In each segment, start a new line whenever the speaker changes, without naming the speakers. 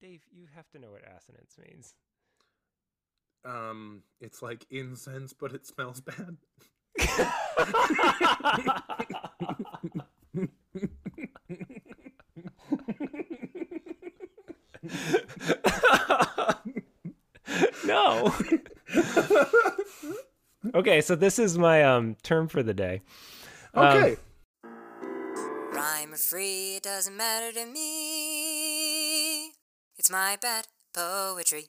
Dave, you have to know what assonance means.
Um, it's like incense, but it smells bad.
no. okay, so this is my um term for the day. Um,
Okay.
Rhyme or free, it doesn't matter to me. It's my bad poetry.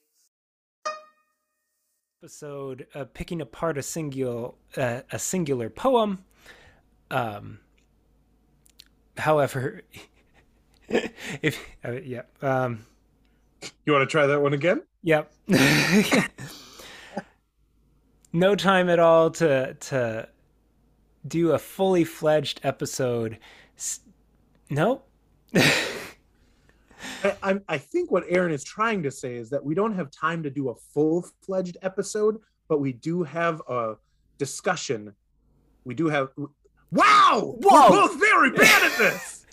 episode uh, picking apart a singular uh, a singular poem. Um, however, if uh, yeah, um,
you want to try that one again?
yep, no time at all to to do a fully fledged episode. S- Nope.
I, I'm, think what Aaron is trying to say is that we don't have time to do a full fledged episode, but we do have a discussion. We do have. Wow!
Whoa!
We're both very bad at this.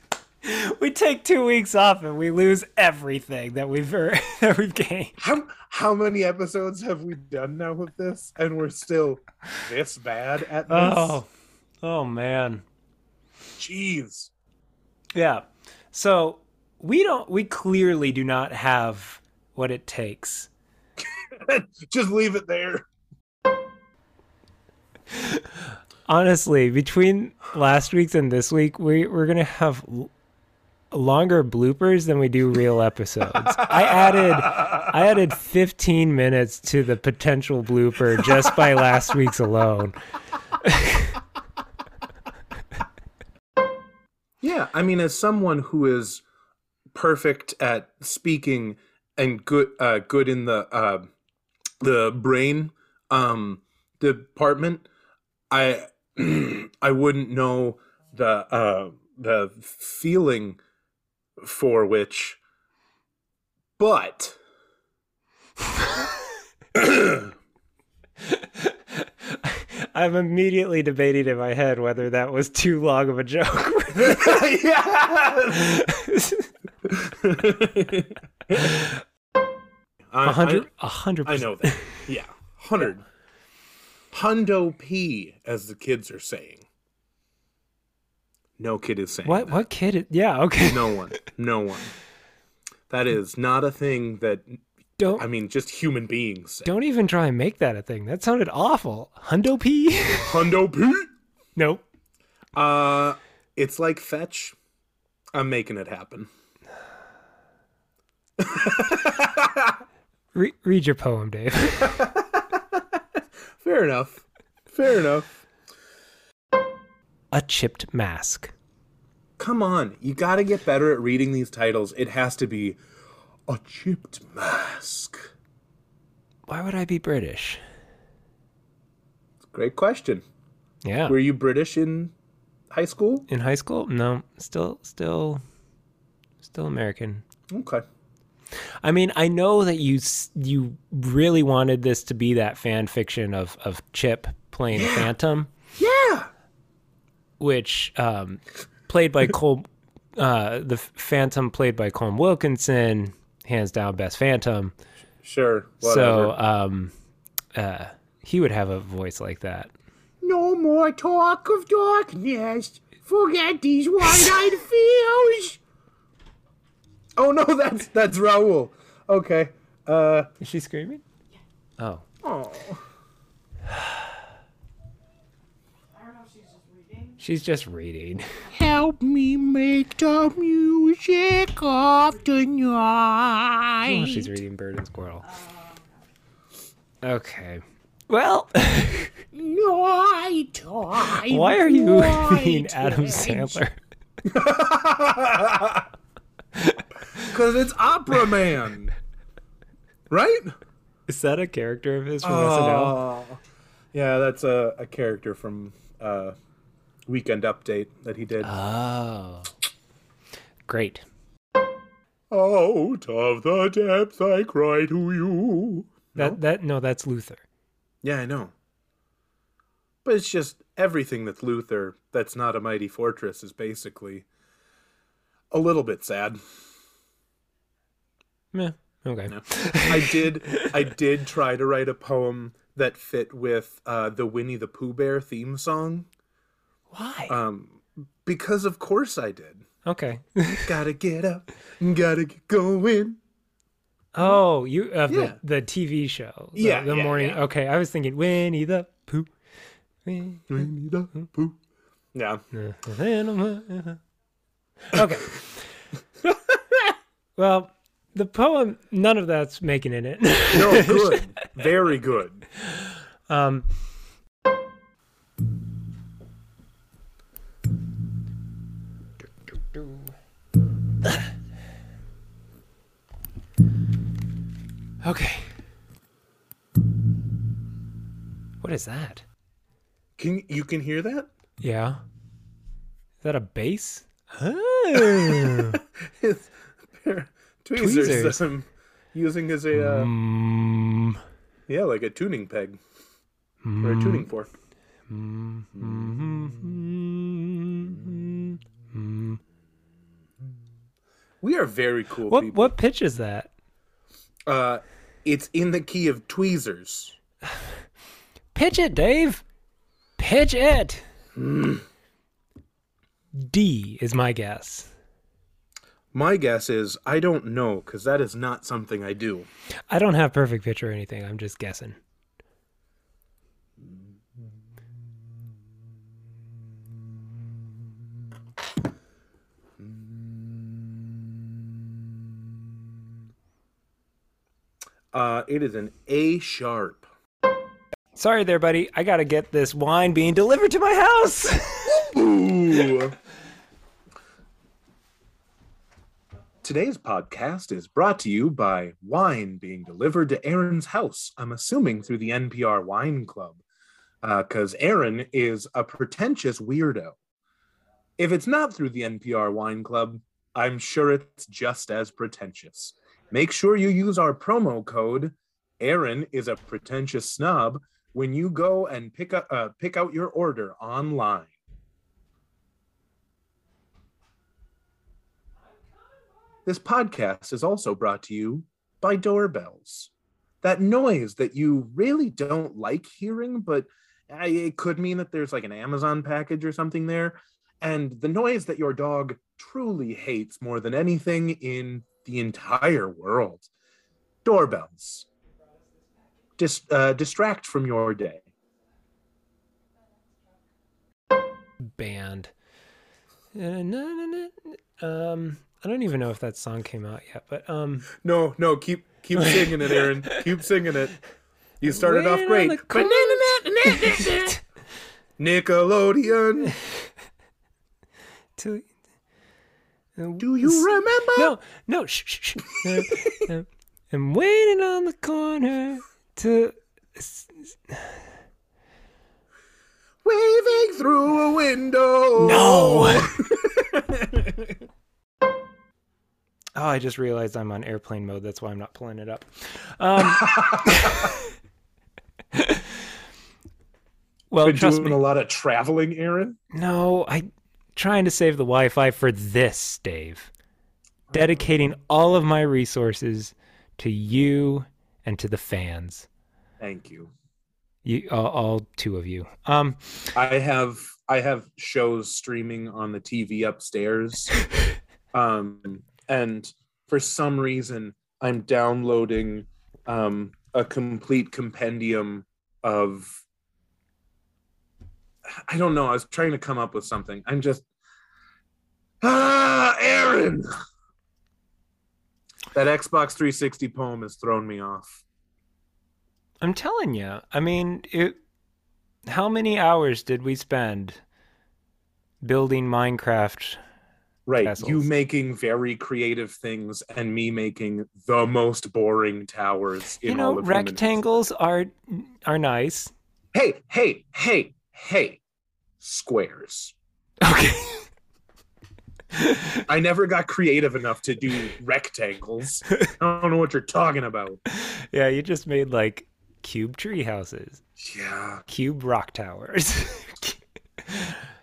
we take two weeks off and we lose everything that we've er- that we've gained.
How how many episodes have we done now with this, and we're still this bad at this?
Oh, oh man.
jeez.
Yeah. So we don't we clearly do not have what it takes.
Just leave it there.
Honestly, between last week's and this week, we we're going to have l- longer bloopers than we do real episodes. I added I added 15 minutes to the potential blooper just by last week's alone.
Yeah, I mean, as someone who is perfect at speaking and good, uh, good in the uh, the brain um, department, I I wouldn't know the uh, the feeling for which, but
I'm immediately debating in my head whether that was too long of a joke. A hundred, a hundred
I know that. Yeah, hundred. Hundo P, as the kids are saying. No kid is saying
What?
that.
What kid? Is, yeah. Okay.
No one. No one. That is not a thing that
Don't
I mean. Just human beings. Say.
don't even try and make that a thing. That sounded awful. Hundo P.
Hundo P.
nope.
Uh, it's like fetch. I'm making it happen.
Re- read your poem, Dave.
Fair enough. Fair enough.
a chipped mask.
Come on, you got to get better at reading these titles. It has to be a chipped mask.
Why would I be British?
Great question.
Yeah.
Were you British in high school?
In high school? No. Still, still, still American.
Okay.
I mean, I know that you you really wanted this to be that fan fiction of of Chip playing Phantom,
Yeah.
which um, played by Cole, uh, the Phantom played by Colm Wilkinson, hands down best Phantom.
Sure.
So um, uh, he would have a voice like that.
no more talk of darkness. Forget these wide-eyed fears. Oh no, that's that's Raoul. Okay. Uh.
Is she screaming? Oh.
Oh.
I don't know if she's just reading. She's just reading.
Help me make the music of the night.
Oh, she's reading Bird and Squirrel. Okay. Well,
Night time.
why are you being
Night
Adam. Sandler?
Because it's Opera Man. right?
Is that a character of his from SNL?
Oh. Yeah, that's a, a character from uh, Weekend Update that he did.
Oh. Great.
Out of the depths I cry to you.
That that no, that's Luther.
Yeah, I know. But it's just everything that's Luther that's not a mighty fortress is basically a little bit sad.
Meh. Okay.
No. I did I did try to write a poem that fit with uh, the Winnie the Pooh Bear theme song.
Why?
Um, because of course I did.
okay.
Gotta get up, gotta get going.
oh, you of
Yeah.
the, the TV show. The,
Yeah,
The
yeah,
morning.
yeah.
Okay, I was thinking Winnie the Pooh. Winnie
Winnie the Pooh. Yeah.
Okay. well, the poem, none of that's making it in.
No, good. Very good.
Um, okay. What is that?
Can you can hear that?
Yeah. Is that a bass? Oh.
It's tweezers,
Tweezers.
that I'm using as a uh,
Mm,
yeah, like a tuning peg or a tuning fork.
mm, mm, mm.
We are very cool
What
people.
what pitch is that?
Uh, it's in the key of tweezers.
Pitch it, Dave. Pitch it. D is my guess.
My guess is I don't know because that is not something I do.
I don't have perfect pitch or anything. I'm just guessing.
Uh, it is an A sharp.
Sorry there, buddy. I gotta get this wine being delivered to my house.
Today's podcast is brought to you by wine being delivered to Aaron's house. I'm assuming through the NPR Wine Club, because Aaron is a pretentious weirdo. If it's not through the NPR Wine Club, I'm sure it's just as pretentious. Make sure you use our promo code Aaron is a pretentious snob when you go and pick up uh, pick out your order online. This podcast is also brought to you by doorbells. That noise that you really don't like hearing, but uh, it could mean that there's like an Amazon package or something there. And the noise that your dog truly hates more than anything in the entire world. Doorbells. Dis- uh, distract from your day.
Band. Um, I don't even know if that song came out yet, but um,
No, no, keep keep singing it, Aaron. Keep singing it. You started off
Waiting on
great.
the
Nickelodeon.
to,
Do you remember?
no, no, shh, shh, shh. Uh, uh, I'm waiting on the corner to.
Waving through a window.
No. Oh, I just realized I'm on airplane mode. That's why I'm not pulling it up. Um, well,
Been
trust
doing
me.
a lot of traveling, Aaron.
No, I trying to save the Wi-Fi for this, Dave. Dedicating all of my resources to you and to the fans.
Thank you.
You, all, all two of you. Um,
I have I have shows streaming on the TV upstairs. um and for some reason I'm downloading um a complete compendium of I don't know, I was trying to come up with something. I'm just Ah, Aaron. That Xbox 360 poem has thrown me off.
I'm telling you. I mean, it. How many hours did we spend building Minecraft?
Right.
Castles.
You making very creative things and me making the most boring towers in
You know,
all of
rectangles are are nice.
Hey, hey, hey, hey. Squares.
Okay.
I never got creative enough to do rectangles. I don't know what you're talking about.
yeah, you just made like cube tree houses,
Yeah.
cube rock towers.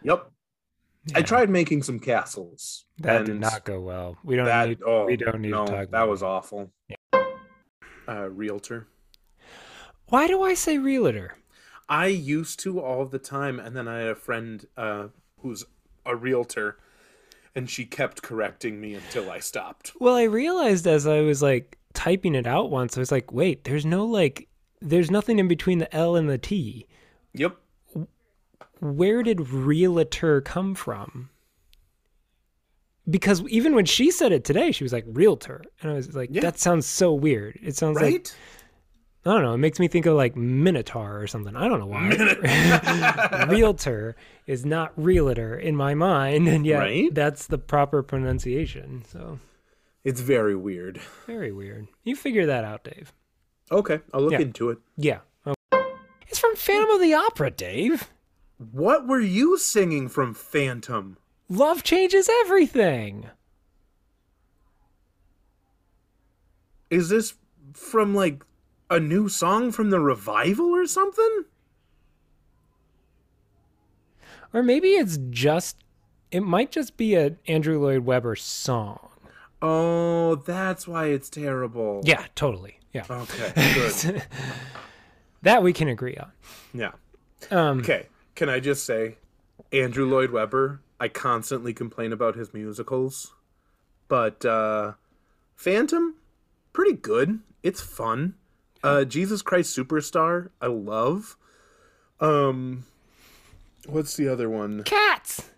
Yep. I tried making some castles.
That did not go well. We don't
That
need.
oh,
we don't need
no,
to talk.
That was awful. Uh, realtor.
Why do I say realtor?
I used to all the time, and then I had a friend uh, who's a realtor, and she kept correcting me until I stopped.
Well, I realized as I was like typing it out once, I was like, wait, there's no like, there's nothing in between the L and the T.
Yep.
Where did realtor come from? Because even when she said it today, she was like realtor, and I was like,
Yeah.
that sounds so weird. It sounds like I don't know. It makes me think of like Minotaur or something. I don't know why. Realtor is not realtor in my mind, and yet
Right?
that's the proper pronunciation. So
It's very weird.
very weird. You figure that out, Dave.
Okay, I'll look
Yeah.
into it.
Yeah. It's from Phantom of the Opera, Dave.
What were you singing from Phantom?
Love changes everything.
Is this from like a new song from the revival or something?
Or maybe it's just it might just be a Andrew Lloyd Webber song.
Oh, that's why it's terrible.
Yeah, totally. Yeah.
Okay, good.
That we can agree on.
yeah.
Um
Okay, can I just say, Andrew Lloyd Webber, I constantly complain about his musicals, but uh Phantom, pretty good. It's fun. Uh Jesus Christ Superstar, I love. Um what's the other one?
cats.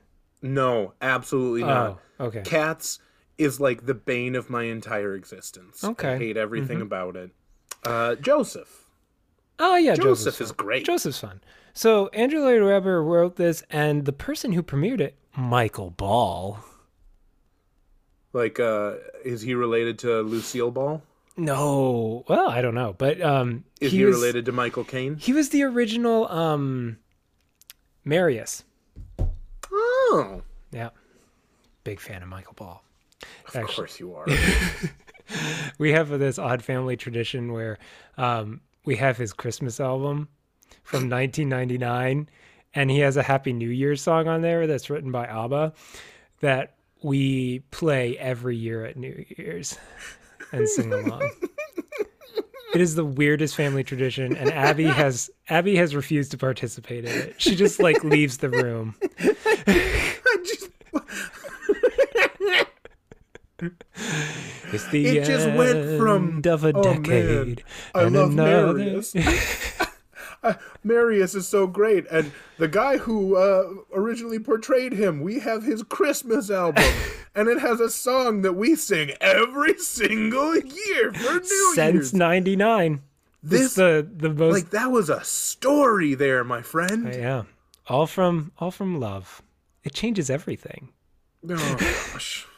No, absolutely not.
Oh, okay.
Cats is like the bane of my entire existence.
Okay.
I hate everything about it. Uh Joseph.
Oh yeah,
Joseph is great.
Joseph's fun. So Andrew Lloyd Webber wrote this, and the person who premiered it, Michael Ball.
Like, uh, is he related to Lucille Ball?
No, well, I don't know, but um,
Is he,
was,
related to Michael Caine?
He was the original um, Marius.
Oh,
Yeah, big fan of Michael Ball.
of
Actually-
course you are.
We have this odd family tradition where um, we have his Christmas album from 1999, and he has a Happy New Year song on there that's written by ABBA that we play every year at New Year's and sing along. It is the weirdest family tradition, and Abby has Abby has refused to participate in it. She just like leaves the room. It's the
It just went from,
of a
"Oh, man,
decade.
I
and
love
another."
Marius. Uh, is so great, and the guy who uh, originally portrayed him, we have his Christmas album, and it has a song that we sing every single year for New
Since
Year's.
'99.
This,
It's the the most
like, that was a story there, my friend.
yeah, all from all from love. It changes everything.
Oh gosh.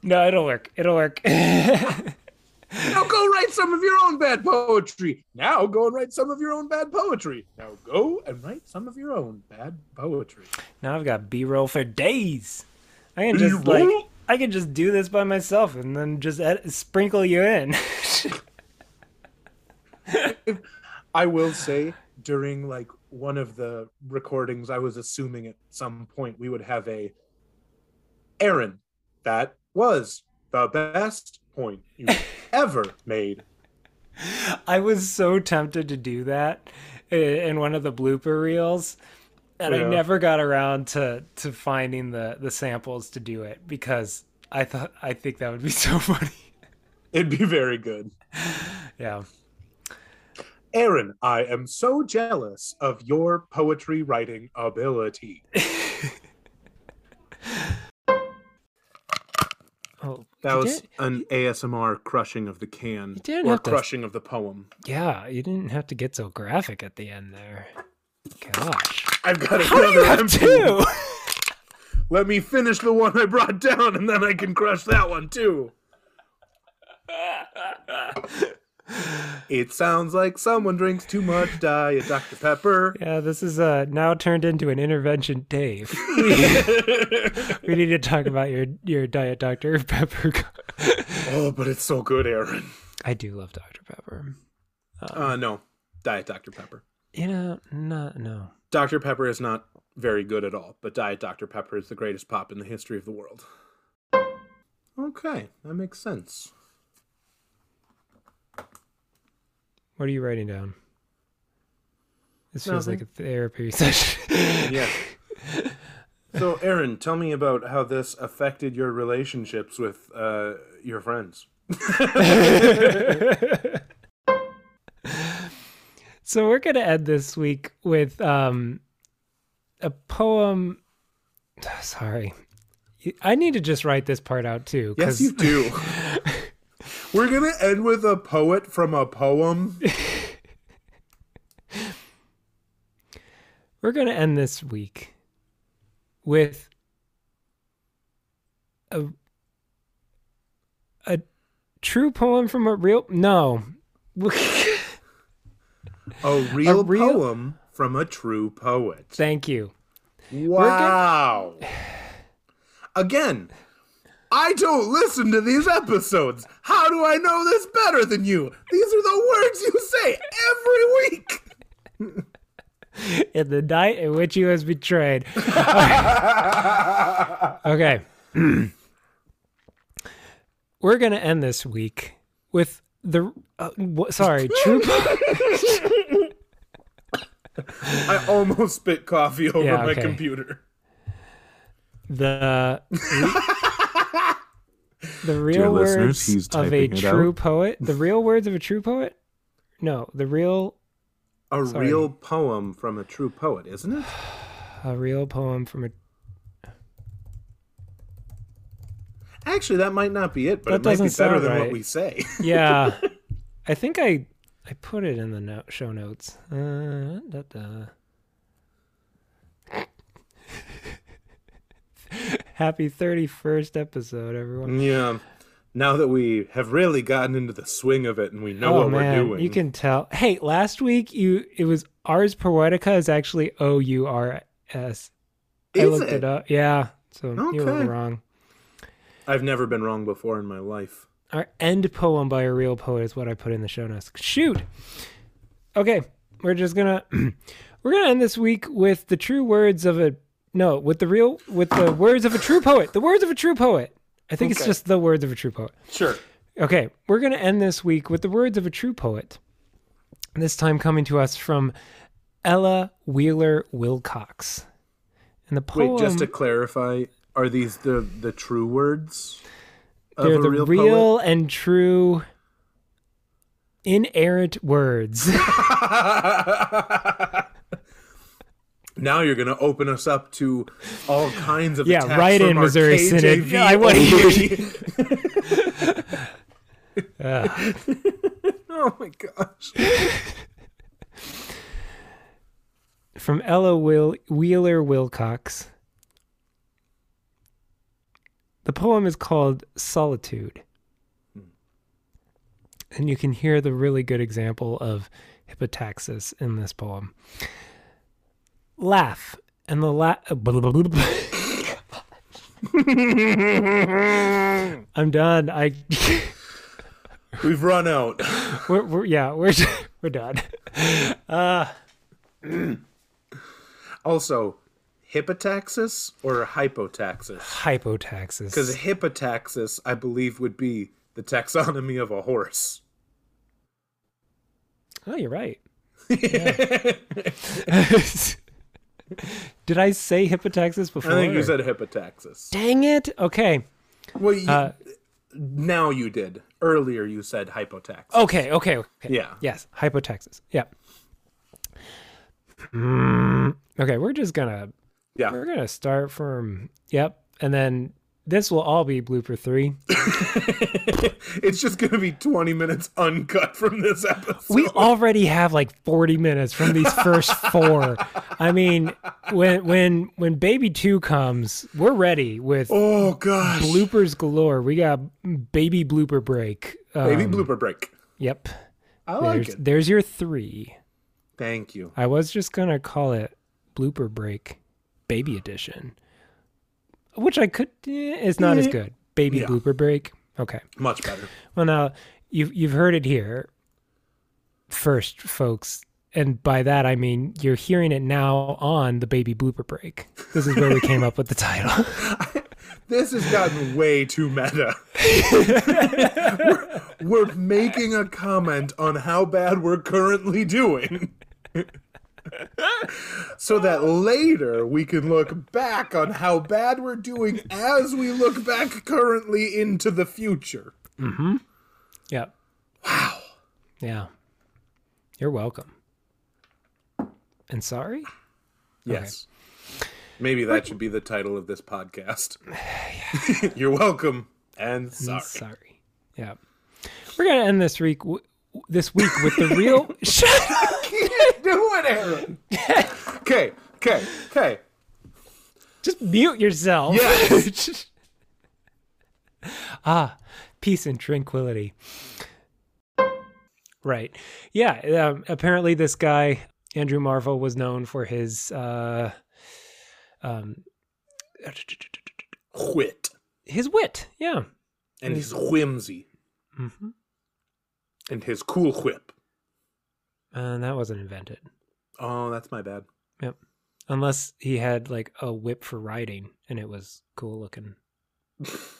No, it'll work. It'll work.
Now go write some of your own bad poetry. Now go and write some of your own bad poetry. Now go and write some of your own bad poetry.
now I've got B-roll for days. I can just like
B-roll?
I can just do this by myself and then just ed- sprinkle you in.
I will say during like one of the recordings, I was assuming at some point we would have a Aaron. That was the best point you ever made.
I was so tempted to do that in one of the blooper reels, and I never got around to to finding the the samples to do it because I thought I think that would be so funny.
It'd be very good.
Yeah.
Aaron, I am so jealous of your poetry writing ability. That
you
was an ASMR crushing of the can
didn't
or
have to-
crushing of the poem.
yeah. You didn't have to get so graphic at the end there. Gosh.
I've got
you
another empty
two?
Let me finish the one I brought down, and then I can crush that one too. It sounds like someone drinks too much diet Dr. Pepper.
yeah, this is uh now turned into an intervention, Dave. we need to talk about your your diet Dr Pepper.
Oh, but it's so good, Aaron.
I do love Dr Pepper.
Uh, no, diet Dr. Pepper.
You know, no, no.
Dr. Pepper is not very good at all. But Diet Dr Pepper is the greatest pop in the history of the world. Okay, that makes sense.
What are you writing down? This feels
Nothing.
like a therapy session.
Yeah. So, Aaron, tell me about how this affected your relationships with uh, your friends.
so we're gonna end this week with um a poem. Sorry, I need to just write this part out too.
Yes, you do. We're gonna end with a poet from a poem.
we're gonna end this week with a a true poem from a real no.
A real,
real-
poem from a true poet.
Thank you.
Wow. Again, I don't listen to these episodes. How do I know this better than you? These are the words you say every week.
in the night in which he was betrayed. okay. We're going to end this week with the. Uh, wh- sorry, true.
I almost spit coffee over
Yeah,
my computer.
the. The real
listeners,
words
he's
of a true
out.
poet. The real words of a true poet? No, the real.
A
Sorry.
real poem from a true poet, isn't it?
A real poem from a.
Actually, that might not be it, but
That
it might be
doesn't
better
sound
than what
right.
we say.
Yeah. I think I I put it in the no- show notes. Uh, da, da. Happy 31st episode, everyone.
yeah. Now that we have really gotten into the swing of it and we know
oh
what
man,
we're doing.
you can tell. Hey, last week you it was Ars Poetica is actually O U R S. I
Is
looked it?
it?
up. Yeah, so you were wrong.
I've never been wrong before in my life.
Our end poem by a real poet is what I put in the show notes. Shoot. Okay, we're just gonna we're gonna end this week with the true words of a no, with the real with the words of a true poet. The words of a true poet. I think it's just the words of a true poet.
Sure.
Okay, we're gonna end this week with the words of a true poet. This time coming to us from Ella Wheeler Wilcox. And the poem
Wait, just to clarify, are these the the true words of
they're
a
the
real,
real and true inerrant words.
now you're gonna open us up to all kinds of
Yeah,
attacks
right
from
in
our
Missouri Synod.
KJV
I wanna hear. Uh,
oh my gosh.
from Ella Will- Wheeler Wilcox. The poem is called Solitude. And you can hear the really good example of hypotaxis in this poem. Laugh, and the la- I'm done. I
We've run out.
we're, we're yeah, we're we're done. Uh
Also, hypotaxis or hypotaxis?
hypotaxis.
Because hypotaxis, I believe, would be the taxonomy of a horse.
Oh, you're right. Yeah. Did I say hypotaxis before?
I think you
or-
said hypotaxis.
Dang it. Okay.
Well, you,
Uh,
now you did. Earlier you said hypotaxis.
Okay. Okay. Okay.
Yeah.
Yes. Hypotaxis. Yeah. Mm, okay. We're just gonna
Yeah.
we're gonna start from yep, and then this will all be blooper three.
it's just going to be 20 minutes uncut from this episode.
We already have like 40 minutes from these first four. I mean, when when when baby 2 comes, we're ready with
oh, gosh.
bloopers galore. We got baby blooper break.
Baby
Um,
blooper break.
Yep.
I like
There's
it.
there's your 3.
Thank you.
I was just going to call it blooper break baby edition. Which I could eh, it's not as good. Baby
Yeah.
blooper break. Okay.
Much better.
Well, now you've you've heard it here first, folks. and by that I mean you're hearing it now on the baby blooper break. This is where we came up with the title.
This has gotten way too meta. we're, we're making a comment on how bad we're currently doing. so that later we can look back on how bad we're doing as we look back currently into the future. Mm-hmm.
Yeah.
Wow.
Yeah. You're welcome. And sorry?
Yes. Maybe that should be the title of this podcast. You're welcome and sorry.
Sorry. Yeah. We're going to end this week this week with the real Shut up.
Can't do it, Aaron. Okay, okay, okay.
Just mute yourself.
Yes.
ah, peace and tranquility. Right. Yeah. Um, apparently, this guy Andrew Marvell was known for his uh, um,
Wit.
his wit. Yeah.
And his whimsy.
Mm hmm
And his cool whip.
And that wasn't invented.
Oh, that's my bad.
Yep. Unless he had like a whip for riding, and it was cool looking.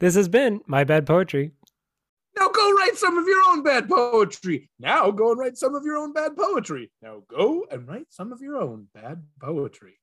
This has been my bad poetry.
Write some of your own bad poetry. Now go and write some of your own bad poetry. Now go and write some of your own bad poetry.